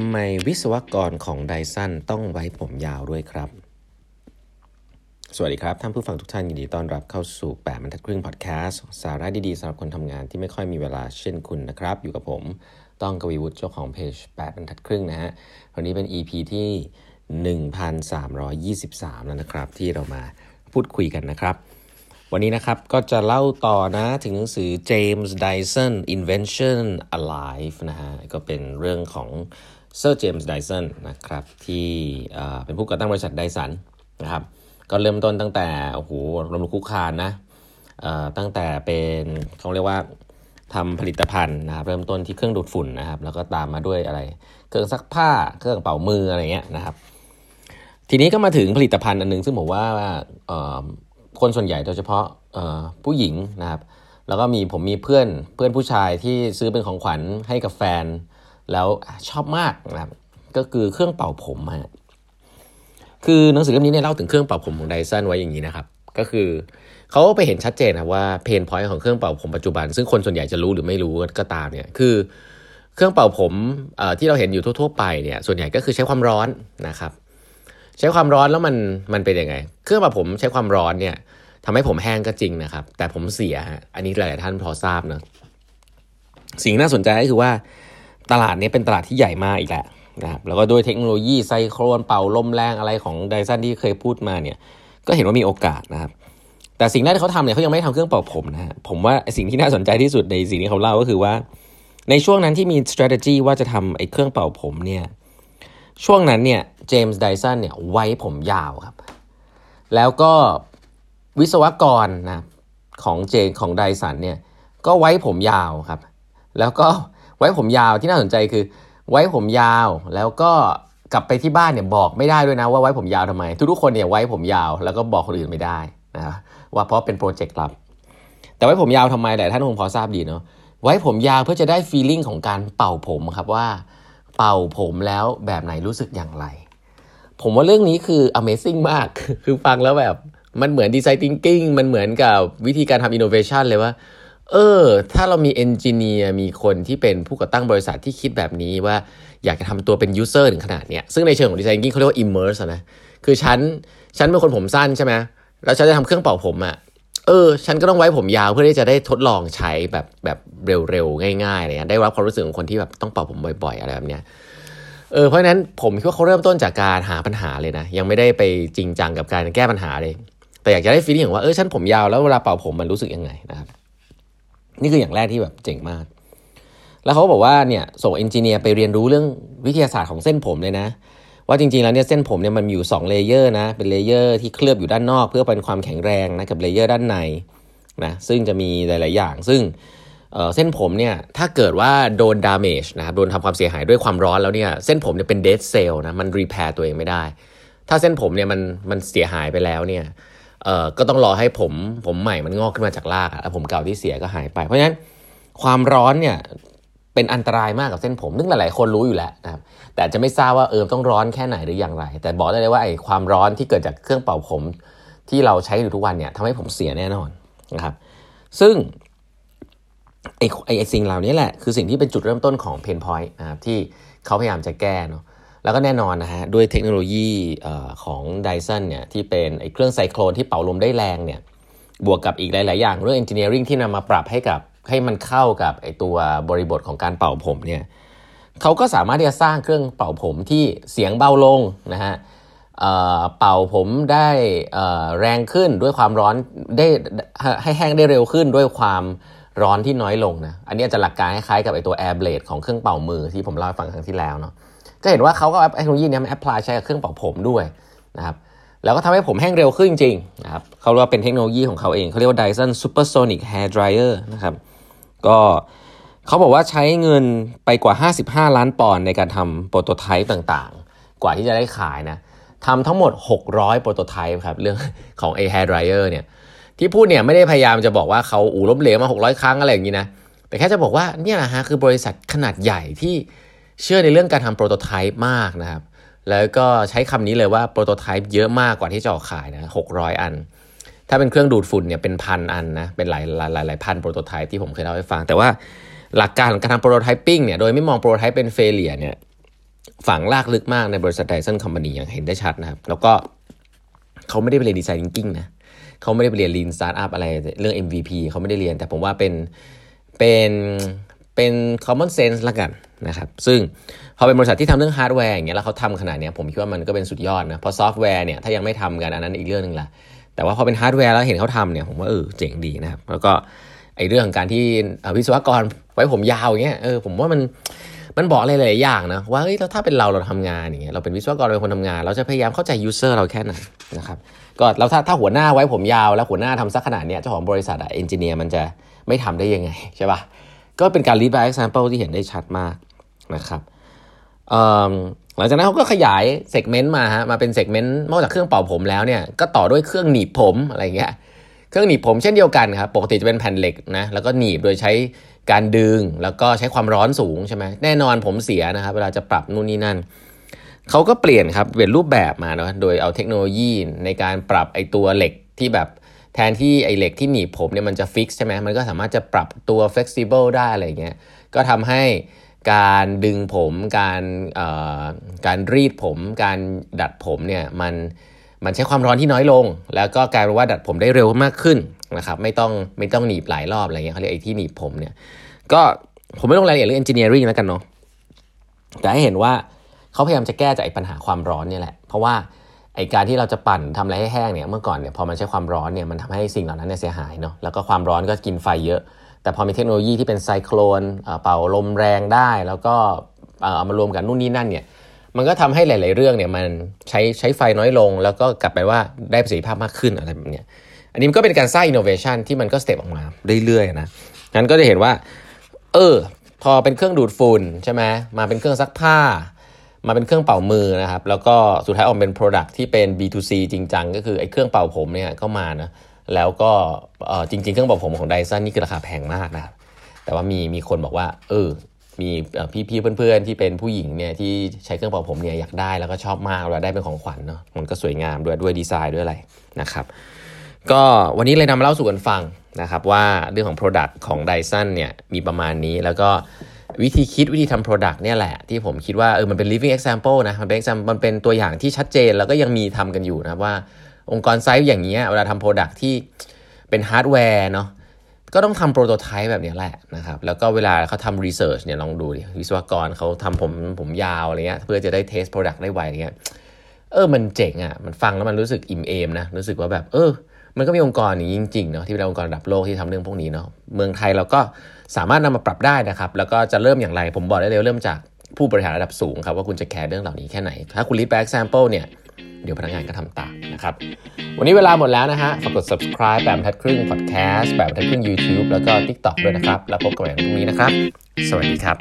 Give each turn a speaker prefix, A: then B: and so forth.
A: ำไมวิศวกรของไดซันต้องไว้ผมยาวด้วยครับ สวัสดีครับ ท่านผู้ฟังทุกท่านยินดีต้อนรับเข้าสู่ 8บรรทัดครึ่งพอดแคสต์สาระดีๆสำหรับคนทำงานที่ไม่ค่อยมีเวลาเช่นคุณนะครับ อยู่กับผมต้องกวีวุฒิเจ้าของเพจ8บรรทัดครึ่งนะฮะวันนี้เป็น EP ที่ 1323 แล้วนะครับ ที่เรามาพูดคุยกันนะครับ วันนี้นะครับก็จะเล่าต่อนะถึงหนังสือ James Dyson Invention Alive นะฮะก็เป็นเรื่องของ เซอร์เจมส์ไดสันนะครับที่เป็นผู้ก่อตั้งบริษัทไดสันนะครับก็เริ่มต้นตั้งแต่โอ้โหรมลุกคุกคานนะตั้งแต่เป็นเขาเรียกว่าทำผลิตภัณฑ์นะครับเริ่มต้นที่เครื่องดูดฝุ่นนะครับ แล้วก็ตามมาด้วยอะไร เครื่องซักผ้าเครื่องเป่ามืออะไรเงี้ยนะครับ ทีนี้ก็มาถึงผลิตภัณฑ์อันนึง ซึ่งผมว่าคนส่วนใหญ่โดยเฉพาะผู้หญิงนะครับ แล้วก็มีผมมีเพื่อนเพื่อนผู้ชายที่ซื้อเป็นของขวัญให้กับแฟน แล้วชอบมากนะครับก็คือเครื่องเป่าผมฮะคือหนังสือเล่มนี้เนี่ยเล่าถึงเครื่องเป่าผมของไดสันไว้อย่างนี้นะครับก็คือเขาไปเห็นชัดเจนนะว่าเพนพอยต์ของเครื่องเป่าผมปัจจุบัน ซึ่งคนส่วนใหญ่จะรู้หรือไม่รู้ก็ตามเนี่ยคือเครื่องเป่าผมที่เราเห็นอยู่ทั่ว ๆ ไปเนี่ยส่วนใหญ่ก็คือใช้ความร้อนนะครับ ใช้ความร้อนแล้วมันมันเป็นยังไง เครื่องเปรับผมใช้ความร้อนเนี่ยทำให้ผมแห้งก็จริงนะครับ แต่ผมเสียอันนี้หลาย ๆ ท่านพอทราบเนะสิ่งน่าสนใจก็คือว่า ตลาดนี้เป็นตลาดที่ใหญ่มากอีกแหละนะครับแล้วก็ด้วยเทคโนโลยีไซโครนเป่าลมแรงอะไรของไดซันที่เคยพูดมาเนี่ยก็เห็นว่ามีโอกาสนะครับ แต่สิ่งแรกที่เขาทำเนี่ยเขายังไม่ทำเครื่องเป่าผมนะฮะผมว่าสิ่งที่น่าสนใจที่สุดในสิ่งที่เขาเล่าก็คือว่า ในช่วงนั้นที่มี strategy ว่าจะทำไอ้เครื่องเป่าผมเนี่ยช่วงนั้นเนี่ยเจมส์ไดสันเนี่ยไว้ผมยาวครับ แล้วก็วิศวกรนะของเจของไดสันเนี่ยก็ไว้ผมยาวครับ แล้วก็ ไว้ผมยาวที่น่าสนใจคือ ไว้ผมยาวแล้วก็กลับไปที่บ้านเนี่ยบอกไม่ได้ด้วยนะว่าไว้ผมยาวทำไม ทุกๆคนเนี่ยไว้ผมยาวแล้วก็บอกคนอื่นไม่ได้นะว่าเพราะเป็นโปรเจกต์ลับ แต่ไว้ผมยาวทำไมหลายท่านคงพอทราบดีเนาะไว้ผมยาวเพื่อจะได้ฟีลลิ่งของการเป่าผมครับว่า เป่าผมแล้วแบบไหนรู้สึกอย่างไร ผมว่าเรื่องนี้คือ Amazing มาก คือฟังแล้วแบบมันเหมือน design thinking มันเหมือนกับวิธีการทำอินโนเวชันเลยว่า เออ ถ้าเรามี engineer มีคนที่เป็นผู้ก่อตั้งบริษัทที่คิดแบบนี้ว่าอยากจะทำตัวเป็น user ถึงขนาดเนี้ยซึ่งในเชิงของ design thinking เขาเรียกว่า immerse นะ คือฉัน ฉันเป็นคนผมสั้นใช่ไหมแล้วฉันจะทำเครื่องเป่าผมอะเออ ฉันก็ต้องไว้ผมยาวเพื่อที่จะได้ทดลองใช้แบบแบบเร็วๆ ง่ายๆอะไรเงี้ยได้รับความรู้สึกของคนที่แบบต้องเป่าผมบ่อยๆ อะไรแบบเนี้ยเออเพราะฉะนั้นผมคิดว่าเขาเริ่มต้นจากการหาปัญหาเลยนะ ยังไม่ได้ไปจริงจังกับการแก้ปัญหาเลย แต่อยากจะได้ feeling ว่าเออฉันผมยาวแล้วเวลาเป่าผมมันรู้สึกยังไงนะครับ นี่คืออย่างแรกที่แบบเจ๋งมาก แล้วเขาบอกว่าเนี่ยส่ง engineer ไปเรียนรู้เรื่องวิทยาศาสตร์ของเส้นผมเลยนะ ว่าจริงๆแล้วเนี่ยเส้นผมเนี่ยมันมีอยู่2 layer นะเป็น layer ที่เคลือบอยู่ด้านนอก เพื่อเป็นความแข็งแรงนะกับ layer ด้านในนะซึ่งจะมีหลาย ๆ อย่าง ซึ่งเส้นผมเนี่ยถ้าเกิดว่าโดนดาม a g e นะครับโดนทำความเสียหายด้วยความร้อนแล้วเนี่ยเส้นผมเนี่ยเป็นเด d เซลล์นะมันรีแพร์ตัวเองไม่ได้ ถ้าเส้นผมเนี่ยมันมันเสียหายไปแล้วเนี่ย เอ่อก็ต้องรอให้ผมผมใหม่มันงอกขึ้นมาจากรากแล้วผมเก่าที่เสียก็หายไป เพราะฉะนั้นความร้อนเนี่ยเป็นอันตรายมากกับเส้นผมซึ่งหลายๆคนรู้อยู่แล้วนะครับแต่จะไม่ทราบว่าเออต้องร้อนแค่ไหนหรืออย่างไร แต่บอกได้เลยว่าไอ้ความร้อนที่เกิดจากเครื่องเป่าผมที่เราใช้อยู่ทุกวันเนี่ยทำให้ผมเสียแน่นอนนะครับ ซึ่งไอ้ไอ้สิ่งเหล่านี้แหละคือสิ่งที่เป็นจุดเริ่มต้นของเพนพอยต์นะครับที่เขาพยายามจะแก้เนาะ แล้วก็แน่นอนนะฮะด้วยเทคโนโลยีของไดสันเนี่ยที่เป็นไอ้เครื่องไซโครนที่เป่าลมได้แรงเนี่ยบวกกับอีกหลาย ๆ อย่างเรื่องเอนจิเนียริงที่นำมาปรับให้กับให้มันเข้ากับไอ้ตัวบริบทของการเป่าผมเนี่ยเขาก็สามารถที่จะสร้างเครื่องเป่าผมที่เสียงเบาลงนะฮะเป่าผมได้แรงขึ้นด้วยความร้อนได้ให้แห้งได้เร็วขึ้นด้วยความร้อนที่น้อยลงนะ อันนี้จะหลักการคล้ายๆกับไอตัว Air Blade ของเครื่องเป่ามือที่ผมเล่าให้ฟังครั้งที่แล้วเนาะ จะเห็นว่าเขาก็เทคโนโลยีนี้มาแอพพลายใช้กับเครื่องเป่าผมด้วยนะครับแล้วก็ทำให้ผมแห้งเร็วขึ้นจริงนะครับเขาเรียกว่าเป็นเทคโนโลยีของเขาเองเขาเรียกว่า Dyson Supersonic Hair Dryer นะครับก็เขาบอกว่าใช้เงินไปกว่า 55 ล้านปอนด์ในการทำโปรโตไทป์ต่างๆ กว่าที่จะได้ขายนะทำทั้งหมด 600 โปรโตไทป์ครับเรื่องของ A Hair Dryer เนี่ยที่พูดเนี่ยไม่ได้พยายามจะบอกว่าเขาอูล้มเหลวมา 600 ครั้งอะไรอย่างนี้นะแต่แค่จะบอกว่าเนี่ยนะฮะคือบริษัทขนาดใหญ่ที่ เชื่อในเรื่องการทำโปรโตไทป์มากนะครับ แล้วก็ใช้คำนี้เลยว่าโปรโตไทป์เยอะมากกว่าที่จะออกขายนะ600อัน ถ้าเป็นเครื่องดูดฝุ่นเนี่ยเป็นพันอันนะเป็นหลายหลายหลายพันโปรโตไทป์ที่ผมเคยเล่าให้ฟัง แต่ว่าหลักการของการทำ prototyping เนี่ยโดยไม่มอง prototype เป็น failure เนี่ยฝังลากลึกมากในบริษัท Dyson company อย่างเห็นได้ชัดนะครับ แล้วก็เขาไม่ได้ไปเรียน design thinking นะเขาไม่ได้ไปเรียน Lean Startup อะไรเรื่อง MVP เขาไม่ได้เรียน แต่ผมว่าเป็นเป็นเป็น common sense ละกัน นะครับซึ่งพอเป็นบริษัทที่ทำเรื่องฮาร์ดแวร์อย่างเงี้ยแล้วเขาทำขนาดนี้ผมคิดว่ามันก็เป็นสุดยอดนะเพราะซอฟต์แวร์เนี่ยถ้ายังไม่ทำกันอันนั้นอีกเรื่องหนึ่งละแต่ว่าพอเป็นฮาร์ดแวร์แล้วเห็นเขาทำเนี่ยผมว่าเออเจ๋งดีนะครับแล้วก็ไอ้เรื่องของการที่วิศวกรไว้ผมยาวอย่างเงี้ยเออผมว่ามันมันบอกอะไรหลายอย่างนะว่าเฮ้ยถ้าเป็นเราเราทำงานอย่างเงี้ยเราเป็นวิศวกรเป็นคนทำงาน เราจะพยายามเข้าใจ user เราแค่ไหนนะครับก็แล้วถ้าถ้าหัวหน้าไว้ผมยาว แล้วหัวหน้าทำซักขนาดเนี้ยเจ้าของบริษัทอะ engineer มันจะไม่ทำได้ยังไงใช่ปะ ก็เป็นการ lead by example ที่เห็นได้ชัดมากนะครับหลังจากนั้นเขาก็ขยาย segment มาฮะมาเป็น segment นอกจากเครื่องเป่าผมแล้วเนี่ยก็ต่อด้วยเครื่องหนีบผมอะไรเงี้ยเครื่องหนีบผมเช่นเดียวกันครับปกติจะเป็นแผ่นเหล็กนะแล้วก็หนีบโดยใช้การดึงแล้วก็ใช้ความร้อนสูงใช่ไหมแน่นอนผมเสียนะครับเวลาจะปรับนู่นนี่นั่นเขาก็เปลี่ยนครับเปลี่ยนรูปแบบมาเนาะโดยเอาเทคโนโลยีในการปรับไอตัวเหล็กที่แบบ แทนที่ไอเหล็กที่หนีบผมเนี่ยมันจะฟิกใช่ไหมมันก็สามารถจะปรับตัว flexible ได้อะไรเงี้ยก็ทำให้การดึงผมการการรีดผม การดัดผมเนี่ยมันมันใช้ความร้อนที่น้อยลง แล้วก็กลายเป็นว่าดัดผมได้เร็วมากขึ้นนะครับไม่ต้องไม่ต้องหนีบหลายรอบอะไรเงี้ยเขาเรียกไอ้ที่หนีบผมเนี่ยก็ผมไม่ลงรายละเอียดเรื่อง engineering แล้วกันเนาะแต่ให้เห็นว่าเขาพยายามจะแก้จากไอ้ปัญหาความร้อนเนี่ยแหละ เพราะว่า ไอการที่เราจะปั่นทำอะไรให้แห้งเนี่ยเมื่อก่อนเนี่ยพอมันใช้ความร้อนเนี่ยมันทำให้สิ่งเหล่านั้นเนี่ยเสียหายเนาะแล้วก็ความร้อนก็กินไฟเยอะ แต่พอมีเทคโนโลยีที่เป็นไซโคลนเป่าลมแรงได้ แล้วก็เอามารวมกันนู่นนี่นั่นเนี่ยมันก็ทำให้หลาย ๆ เรื่องเนี่ยมันใช้ใช้ไฟน้อยลง แล้วก็กลับไปว่าได้ประสิทธิภาพมากขึ้นอะไรแบบนี้อันนี้มันก็เป็นการสร้างอินโนเวชันที่มันก็ step ออกมาเรื่อย ๆ นะงั้นก็จะเห็นว่า เออ พอเป็นเครื่องดูดฝุ่นใช่ไหมมาเป็นเครื่องซักผ้า มาเป็นเครื่องเป่ามือนะครับ แล้วก็สุดท้ายออกเป็น Product ที่เป็น B2C จริงจังก็คือไอ้เครื่องเป่าผมเนี่ยก็มานะแล้วก็จริง ๆ เครื่องเป่าผมของ Dyson นี่คือราคาแพงมากนะครับ แต่ว่ามีมีคนบอกว่า เออ มีพี่ๆเพื่อนๆที่เป็นผู้หญิงเนี่ยที่ใช้เครื่องเป่าผมเนี่ยอยากได้แล้วก็ชอบมากเราได้เป็นของขวัญเนาะมันก็สวยงามด้วยด้วยดีไซน์ด้วยอะไรนะครับ ก็วันนี้เลยนำมาเล่าสู่กันฟังนะครับว่าเรื่องของ Product ของ Dyson เนี่ยมีประมาณนี้แล้วก็ วิธีคิดวิธีทำ Product เนี่ยแหละ ที่ผมคิดว่าเออมันเป็น living example นะมันเป็น example มันเป็นตัวอย่างที่ชัดเจนแล้วก็ยังมีทำกันอยู่นะว่าองค์กรไซส์อย่างนี้ยเวลาทำโปรดักที่เป็นฮาร์ดแวร์เนาะก็ต้องทำ prototype แบบนี้แหละนะครับแล้วก็เวลาเขาทำ research เนี่ยลองดูดิวิศวกรเขาทำผมผมยาวอะไรเงี้ยเพื่อจะได้ test product ได้ไวอะไรเงี้ยเออมันเจ๋งอะ่ะมันฟังแล้วมันรู้สึกอิ่มเอมนะรู้สึกว่าแบบเออ มันก็มีองค์กรนี้จริงๆเนาะที่เป็นองค์กรระดับโลกที่ทำเรื่องพวกนี้เนาะเมืองไทยเราก็สามารถนำมาปรับได้นะครับ แล้วก็จะเริ่มอย่างไรผมบอกได้เลยเริ่มจากผู้บริหารระดับสูงครับว่าคุณจะแคร์เรื่องเหล่านี้แค่ไหน ถ้าคุณ lead by example เนี่ยเดี๋ยวพนักงานก็ทำตามนะครับ วันนี้เวลาหมดแล้วนะฮะ ฝากกด subscribe แบบทัดครึ่ง podcast แบบทัดครึ่ง YouTube แล้วก็ TikTok ด้วยนะครับ แล้วพบกันใหม่พรุ่งนี้นะครับ สวัสดีครับ